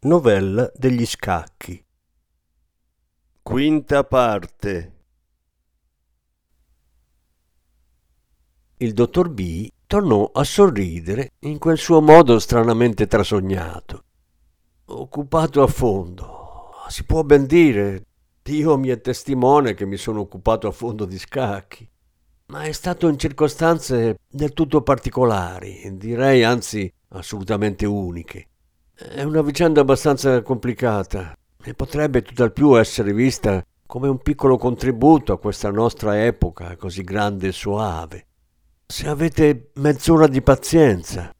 Novella degli scacchi. Quinta parte. Il dottor B tornò a sorridere in quel suo modo stranamente trasognato. Occupato a fondo. Si può ben dire. Dio mi è testimone che mi sono occupato a fondo di scacchi. Ma è stato in circostanze del tutto particolari, direi anzi assolutamente uniche. È una vicenda abbastanza complicata e potrebbe tutt'al più essere vista come un piccolo contributo a questa nostra epoca così grande e soave. Se avete mezz'ora di pazienza.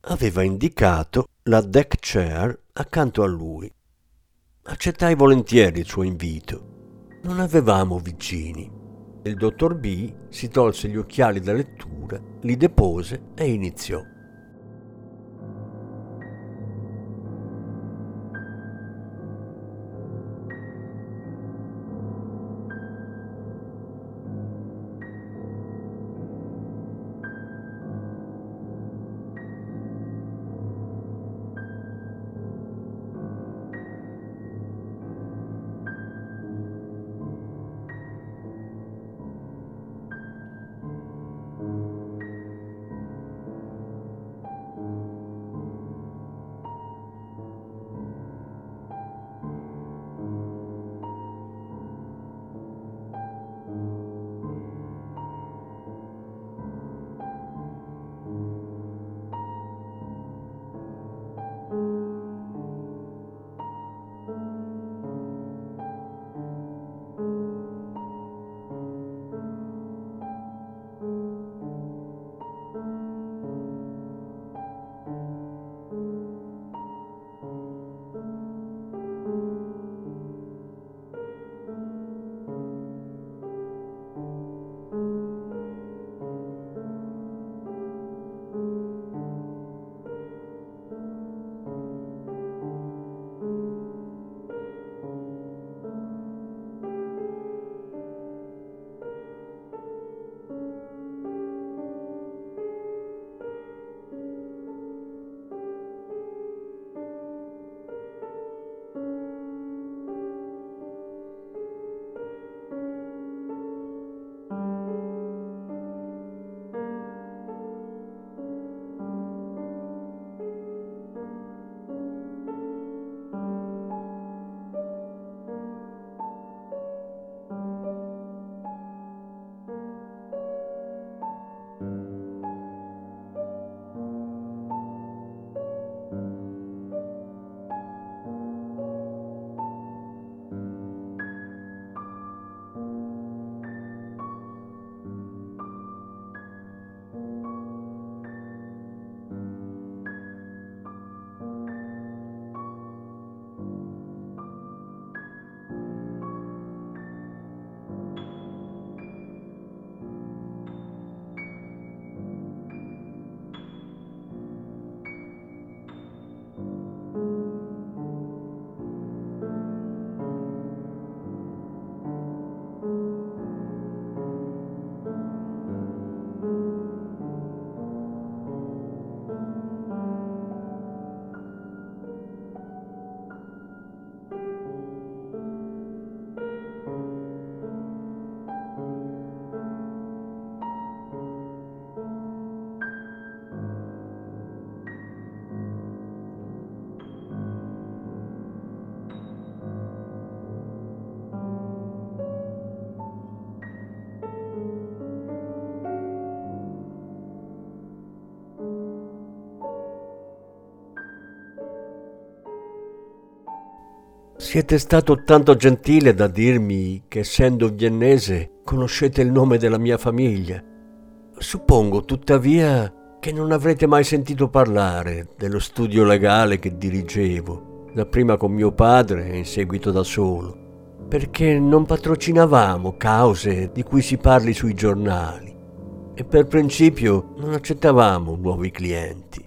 Aveva indicato la deck chair accanto a lui. Accettai volentieri il suo invito. Non avevamo vicini. Il dottor B si tolse gli occhiali da lettura, li depose e iniziò. Siete stato tanto gentile da dirmi che essendo viennese conoscete il nome della mia famiglia. Suppongo tuttavia che non avrete mai sentito parlare dello studio legale che dirigevo. dapprima con mio padre e in seguito da solo, perché non patrocinavamo cause di cui si parli sui giornali e per principio non accettavamo nuovi clienti.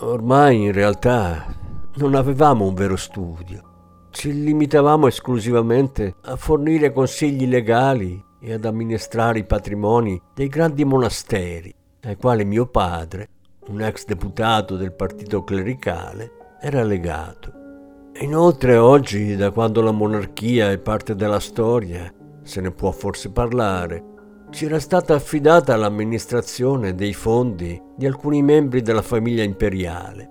Ormai in realtà non avevamo un vero studio, ci limitavamo esclusivamente a fornire consigli legali e ad amministrare i patrimoni dei grandi monasteri ai quali mio padre, un ex deputato del partito clericale, era legato. Inoltre oggi, da quando la monarchia è parte della storia, se ne può forse parlare, ci era stata affidata l'amministrazione dei fondi di alcuni membri della famiglia imperiale.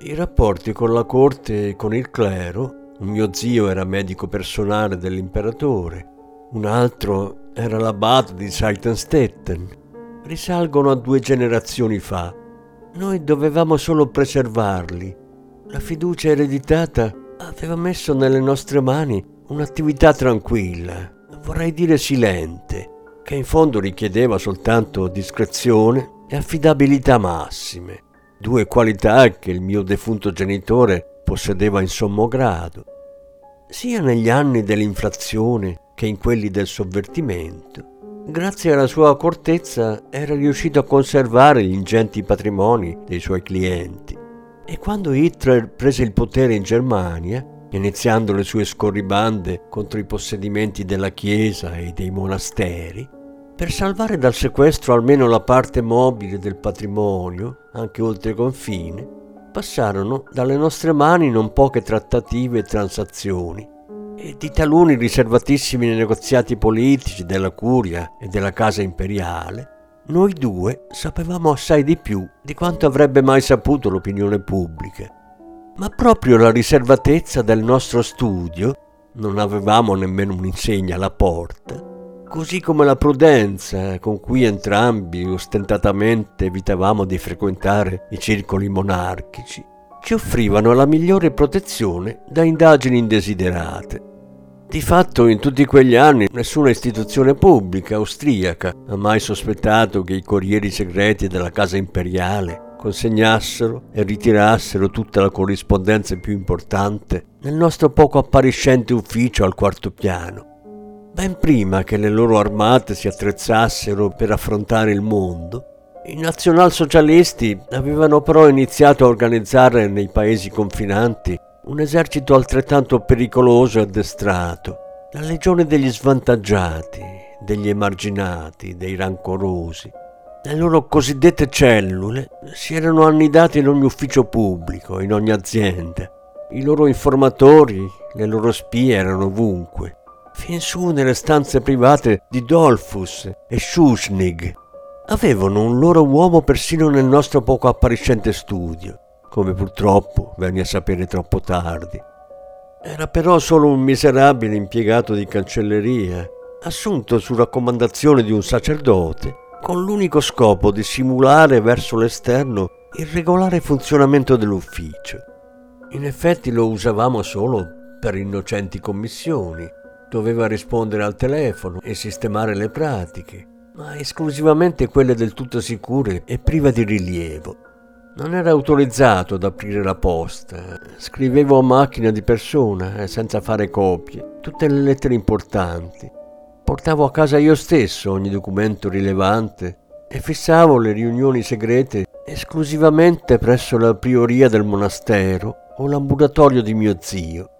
I rapporti con la corte e con il clero, un mio zio era medico personale dell'imperatore, un altro era l'abate di Seitenstetten, risalgono a due generazioni fa. Noi dovevamo solo preservarli. La fiducia ereditata aveva messo nelle nostre mani un'attività tranquilla, vorrei dire silente, che in fondo richiedeva soltanto discrezione e affidabilità massime, due qualità che il mio defunto genitore possedeva in sommo grado. Sia negli anni dell'inflazione che in quelli del sovvertimento, grazie alla sua accortezza era riuscito a conservare gli ingenti patrimoni dei suoi clienti e quando Hitler prese il potere in Germania, iniziando le sue scorribande contro i possedimenti della Chiesa e dei monasteri, per salvare dal sequestro almeno la parte mobile del patrimonio, anche oltre confine, passarono dalle nostre mani non poche trattative e transazioni e di taluni riservatissimi negoziati politici della curia e della casa imperiale noi due sapevamo assai di più di quanto avrebbe mai saputo l'opinione pubblica. Ma proprio la riservatezza del nostro studio, non avevamo nemmeno un'insegna alla porta, così come la prudenza con cui entrambi ostentatamente evitavamo di frequentare i circoli monarchici, ci offrivano la migliore protezione da indagini indesiderate. Di fatto in tutti quegli anni nessuna istituzione pubblica austriaca ha mai sospettato che i corrieri segreti della casa imperiale consegnassero e ritirassero tutta la corrispondenza più importante nel nostro poco appariscente ufficio al quarto piano. Ben prima che le loro armate si attrezzassero per affrontare il mondo, i nazionalsocialisti avevano però iniziato a organizzare nei paesi confinanti un esercito altrettanto pericoloso e addestrato, la legione degli svantaggiati, degli emarginati, dei rancorosi. Le loro cosiddette cellule si erano annidate in ogni ufficio pubblico, in ogni azienda. I loro informatori, le loro spie erano ovunque, fin su nelle stanze private di Dolfus e Schuschnigg. Avevano un loro uomo persino nel nostro poco appariscente studio come purtroppo venni a sapere troppo tardi. Era però solo un miserabile impiegato di cancelleria, assunto su raccomandazione di un sacerdote, con l'unico scopo di simulare verso l'esterno il regolare funzionamento dell'ufficio. In effetti lo usavamo solo per innocenti commissioni. Doveva rispondere al telefono e sistemare le pratiche, ma esclusivamente quelle del tutto sicure e prive di rilievo. Non era autorizzato ad aprire la posta. Scrivevo a macchina di persona, eh, senza fare copie, tutte le lettere importanti. Portavo a casa io stesso ogni documento rilevante e fissavo le riunioni segrete esclusivamente presso la prioria del monastero o l'ambulatorio di mio zio.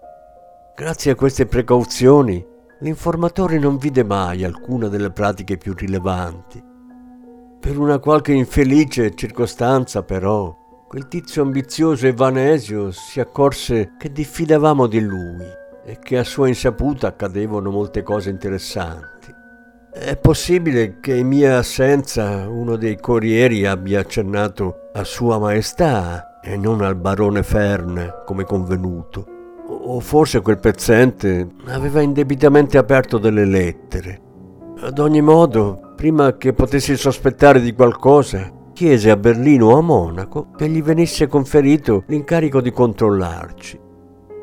Grazie a queste precauzioni, l'informatore non vide mai alcuna delle pratiche più rilevanti per una qualche infelice circostanza, però, quel tizio ambizioso e vanesio si accorse che diffidavamo di lui e che a sua insaputa accadevano molte cose interessanti. È possibile che in mia assenza uno dei corrieri abbia accennato a Sua Maestà e non al barone Fern come convenuto. O forse quel pezzente aveva indebitamente aperto delle lettere. Ad ogni modo, prima che potessi sospettare di qualcosa, chiese a Berlino o a Monaco che gli venisse conferito l'incarico di controllarci.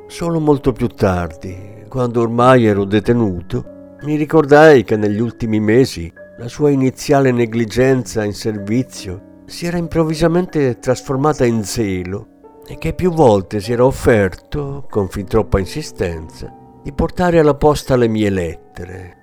Solo molto più tardi, quando ormai ero detenuto, mi ricordai che negli ultimi mesi la sua iniziale negligenza in servizio si era improvvisamente trasformata in zelo e che più volte si era offerto, con fin troppa insistenza, di portare alla posta le mie lettere.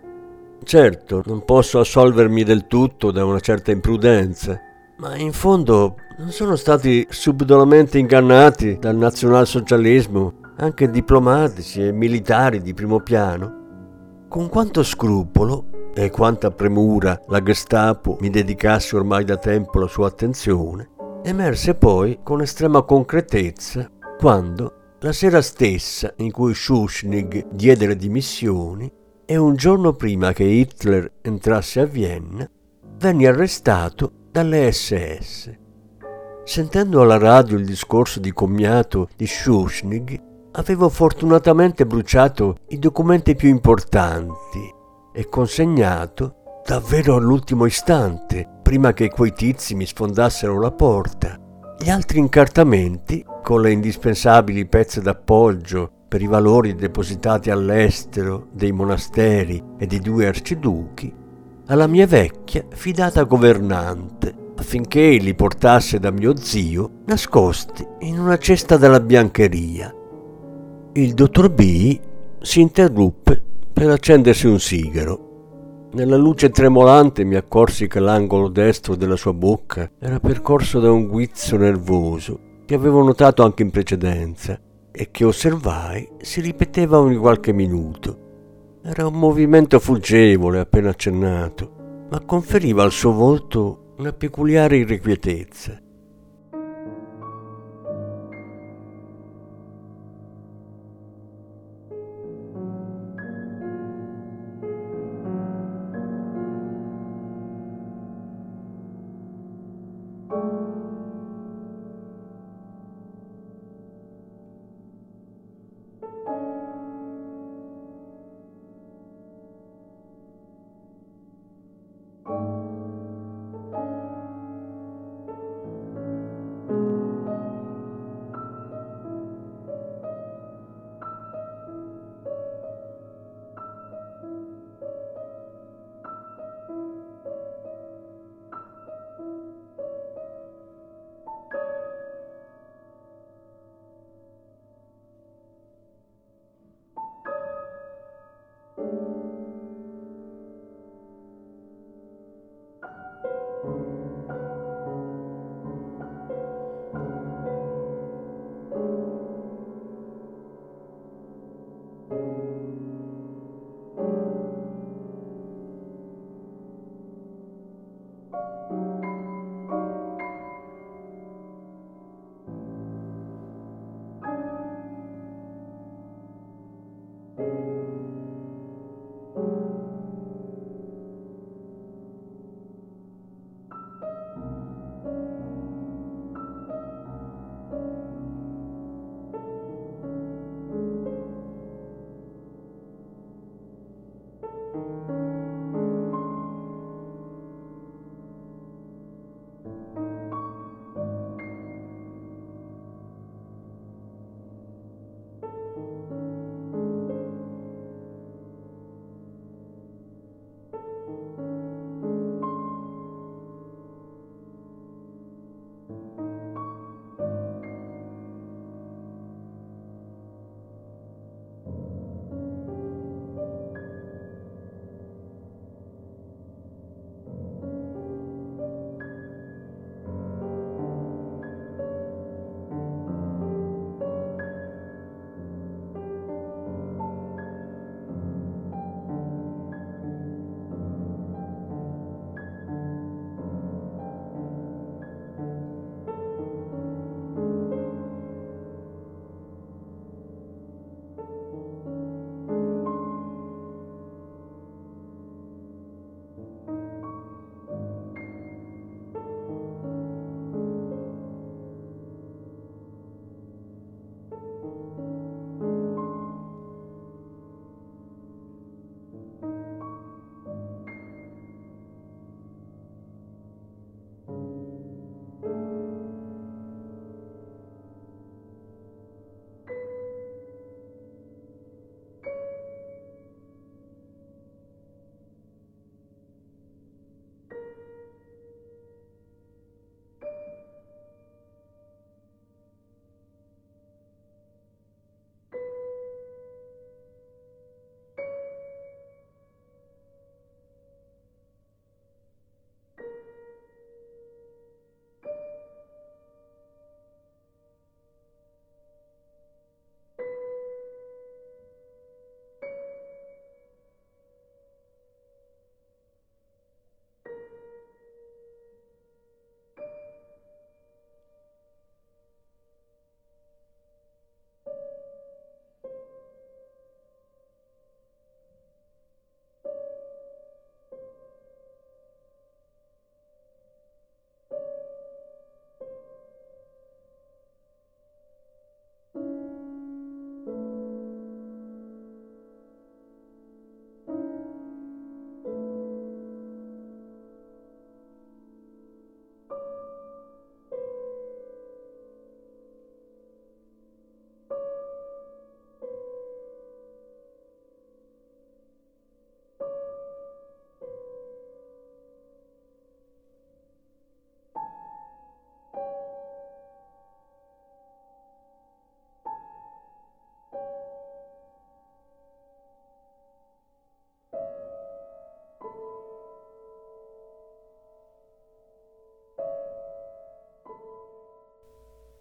Certo, non posso assolvermi del tutto da una certa imprudenza, ma in fondo non sono stati subdolamente ingannati dal nazionalsocialismo anche diplomatici e militari di primo piano? Con quanto scrupolo e quanta premura la Gestapo mi dedicasse ormai da tempo la sua attenzione, emerse poi con estrema concretezza quando, la sera stessa in cui Schuschnigg diede le dimissioni e un giorno prima che Hitler entrasse a Vienna, venni arrestato dalle SS. Sentendo alla radio il discorso di commiato di Schuschnigg, avevo fortunatamente bruciato i documenti più importanti e consegnato, davvero all'ultimo istante, prima che quei tizi mi sfondassero la porta, gli altri incartamenti con le indispensabili pezze d'appoggio per i valori depositati all'estero dei monasteri e dei due arciduchi, alla mia vecchia fidata governante, affinché li portasse da mio zio nascosti in una cesta della biancheria. Il dottor B si interruppe per accendersi un sigaro. Nella luce tremolante mi accorsi che l'angolo destro della sua bocca era percorso da un guizzo nervoso che avevo notato anche in precedenza e che osservai si ripeteva ogni qualche minuto. Era un movimento fuggevole appena accennato, ma conferiva al suo volto una peculiare irrequietezza.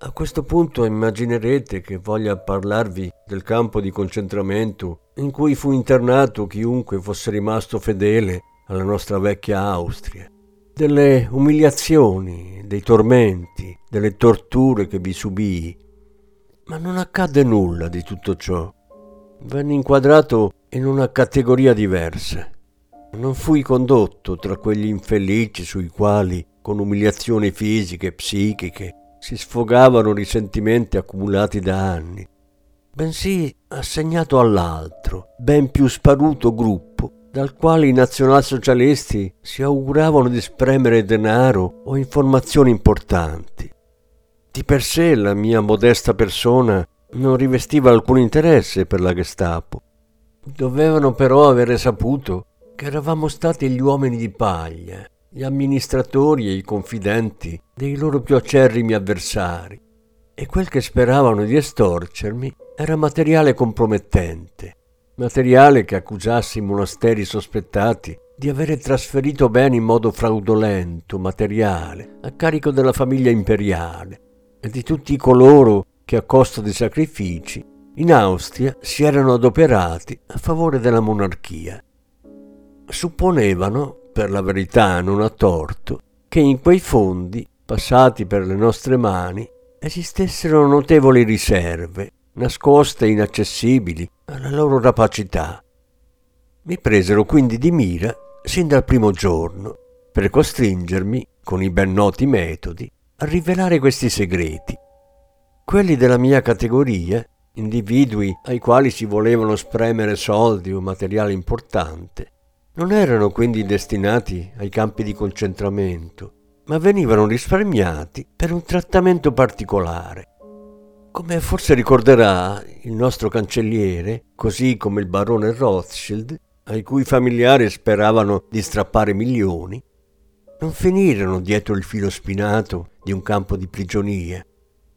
A questo punto immaginerete che voglia parlarvi del campo di concentramento in cui fu internato chiunque fosse rimasto fedele alla nostra vecchia Austria, delle umiliazioni, dei tormenti, delle torture che vi subii. Ma non accadde nulla di tutto ciò. Venni inquadrato in una categoria diversa. Non fui condotto tra quegli infelici sui quali, con umiliazioni fisiche e psichiche, si sfogavano risentimenti accumulati da anni, bensì assegnato all'altro, ben più sparuto gruppo dal quale i nazionalsocialisti si auguravano di spremere denaro o informazioni importanti. Di per sé la mia modesta persona non rivestiva alcun interesse per la Gestapo. Dovevano però avere saputo che eravamo stati gli uomini di paglia gli amministratori e i confidenti dei loro più acerrimi avversari, e quel che speravano di estorcermi era materiale compromettente, materiale che accusasse i monasteri sospettati di avere trasferito bene in modo fraudolento materiale a carico della famiglia imperiale e di tutti coloro che a costo di sacrifici in Austria si erano adoperati a favore della monarchia. Supponevano per la verità non ha torto, che in quei fondi, passati per le nostre mani, esistessero notevoli riserve, nascoste e inaccessibili alla loro rapacità. Mi presero quindi di mira sin dal primo giorno, per costringermi, con i ben noti metodi, a rivelare questi segreti. Quelli della mia categoria, individui ai quali si volevano spremere soldi o materiale importante, non erano quindi destinati ai campi di concentramento, ma venivano risparmiati per un trattamento particolare. Come forse ricorderà il nostro cancelliere, così come il barone Rothschild, ai cui familiari speravano di strappare milioni, non finirono dietro il filo spinato di un campo di prigionia,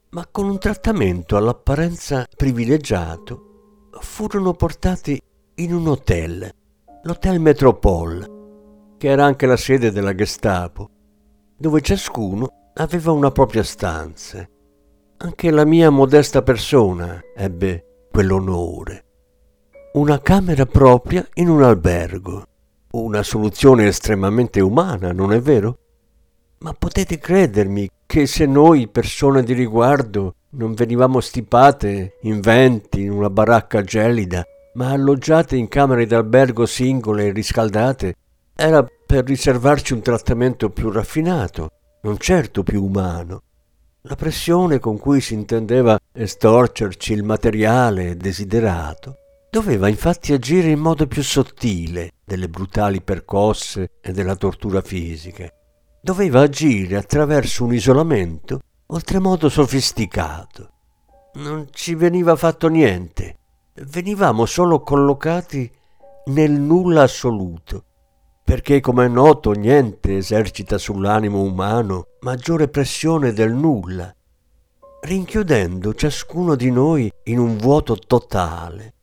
ma con un trattamento all'apparenza privilegiato furono portati in un hotel l'Hotel Metropole, che era anche la sede della Gestapo, dove ciascuno aveva una propria stanza. Anche la mia modesta persona ebbe quell'onore. Una camera propria in un albergo. Una soluzione estremamente umana, non è vero? Ma potete credermi che se noi, persone di riguardo, non venivamo stipate in venti in una baracca gelida ma alloggiate in camere d'albergo singole e riscaldate, era per riservarci un trattamento più raffinato, non certo più umano. La pressione con cui si intendeva estorcerci il materiale desiderato doveva infatti agire in modo più sottile delle brutali percosse e della tortura fisica. Doveva agire attraverso un isolamento oltremodo sofisticato. Non ci veniva fatto niente venivamo solo collocati nel nulla assoluto, perché come è noto niente esercita sull'animo umano maggiore pressione del nulla, rinchiudendo ciascuno di noi in un vuoto totale,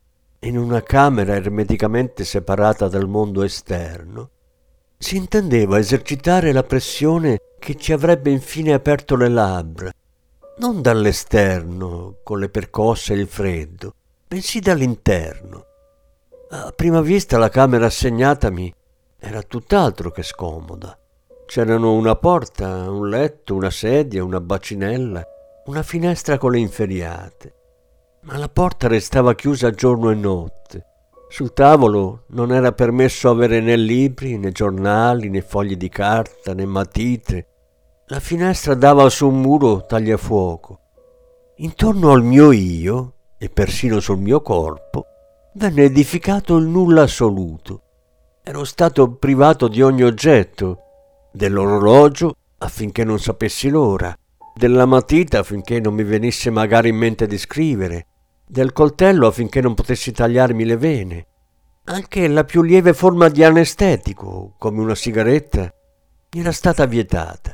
in una camera ermeticamente separata dal mondo esterno, si intendeva esercitare la pressione che ci avrebbe infine aperto le labbra, non dall'esterno, con le percosse e il freddo, bensì dall'interno. A prima vista la camera assegnatami era tutt'altro che scomoda. C'erano una porta, un letto, una sedia, una bacinella, una finestra con le inferiate. Ma la porta restava chiusa giorno e notte. Sul tavolo non era permesso avere né libri, né giornali, né fogli di carta, né matite. La finestra dava su un muro tagliafuoco. Intorno al mio io e persino sul mio corpo, venne edificato il nulla assoluto. Ero stato privato di ogni oggetto, dell'orologio affinché non sapessi l'ora, della matita affinché non mi venisse magari in mente di scrivere, del coltello affinché non potessi tagliarmi le vene. Anche la più lieve forma di anestetico, come una sigaretta, mi era stata vietata.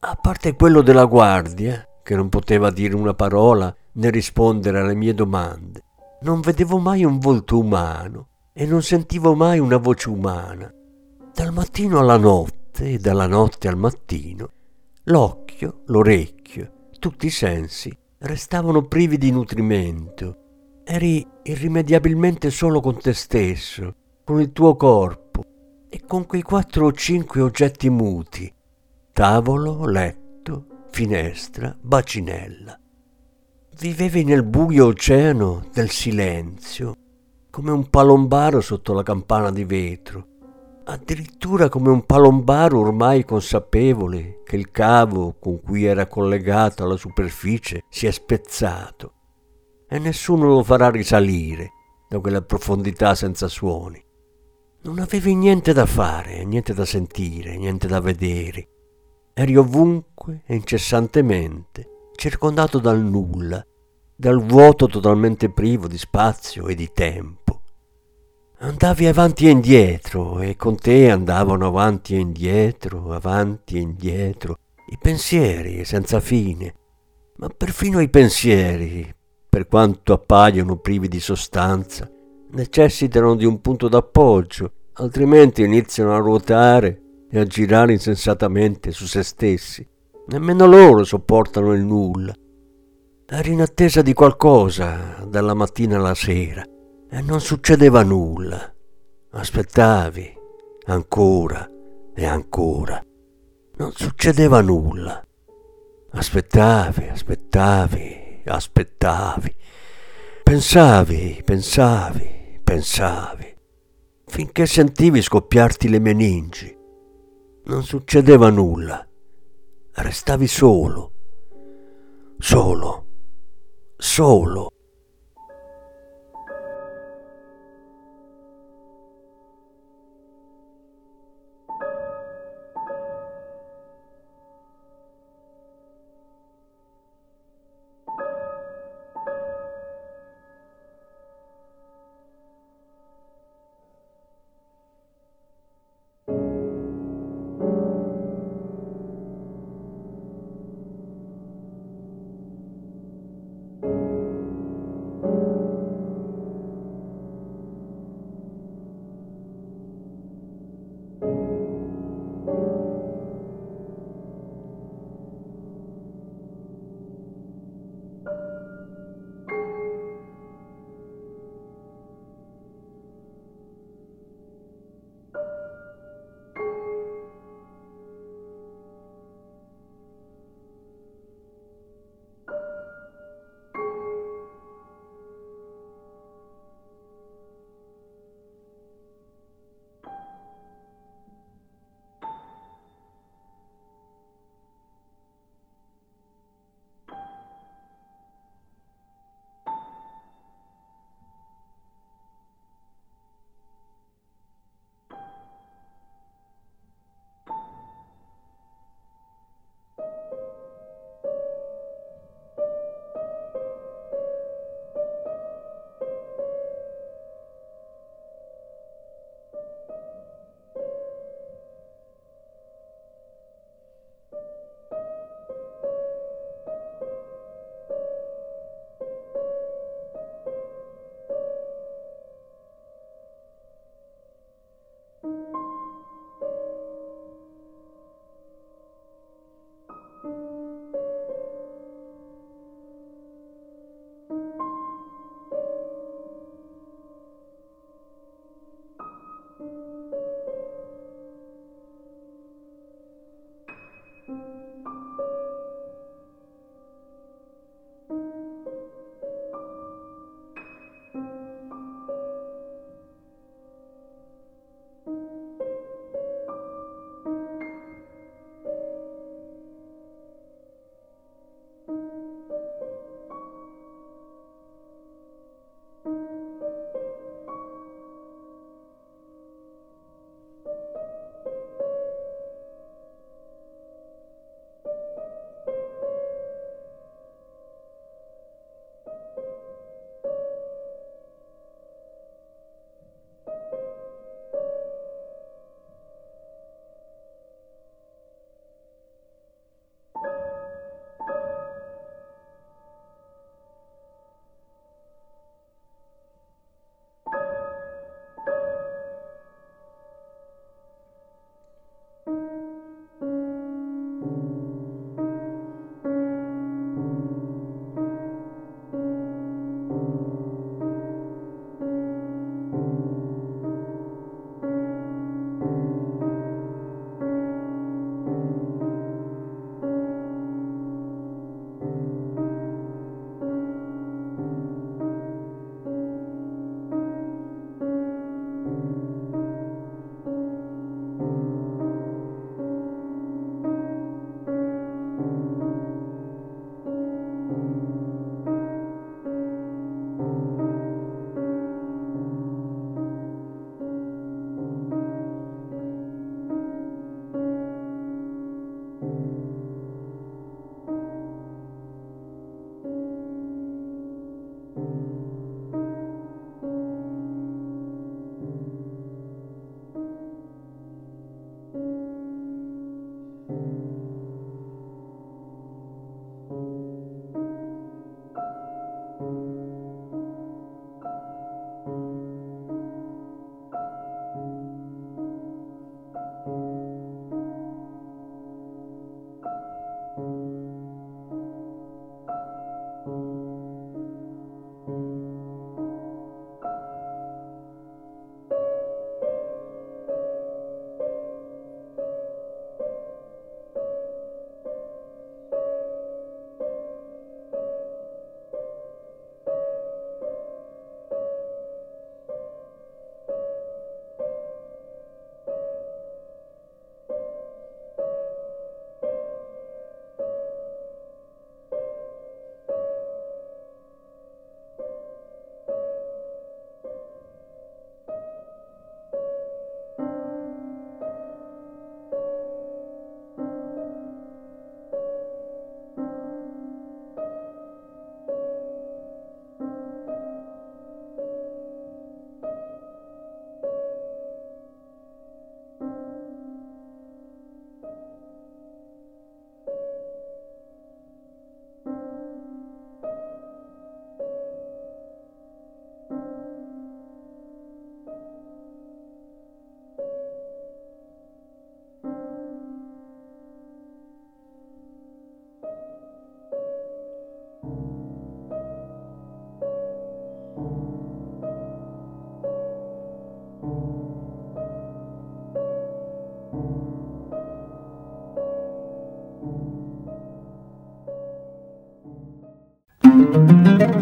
A parte quello della guardia, che non poteva dire una parola né rispondere alle mie domande. Non vedevo mai un volto umano e non sentivo mai una voce umana. Dal mattino alla notte e dalla notte al mattino, l'occhio, l'orecchio, tutti i sensi restavano privi di nutrimento. Eri irrimediabilmente solo con te stesso, con il tuo corpo e con quei quattro o cinque oggetti muti, tavolo, letto, finestra, bacinella. Vivevi nel buio oceano del silenzio, come un palombaro sotto la campana di vetro, addirittura come un palombaro ormai consapevole che il cavo con cui era collegato alla superficie si è spezzato e nessuno lo farà risalire da quella profondità senza suoni. Non avevi niente da fare, niente da sentire, niente da vedere. Eri ovunque e incessantemente, circondato dal nulla, dal vuoto totalmente privo di spazio e di tempo. Andavi avanti e indietro e con te andavano avanti e indietro, avanti e indietro, i pensieri senza fine. Ma perfino i pensieri, per quanto appaiono privi di sostanza, necessitano di un punto d'appoggio, altrimenti iniziano a ruotare e a girare insensatamente su se stessi. Nemmeno loro sopportano il nulla. Eri in attesa di qualcosa dalla mattina alla sera e non succedeva nulla. Aspettavi ancora e ancora. Non succedeva nulla. Aspettavi, aspettavi, aspettavi. Pensavi, pensavi, pensavi, finché sentivi scoppiarti le meningi. Non succedeva nulla. Restavi solo, solo, solo.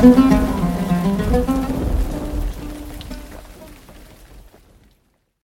Thank you.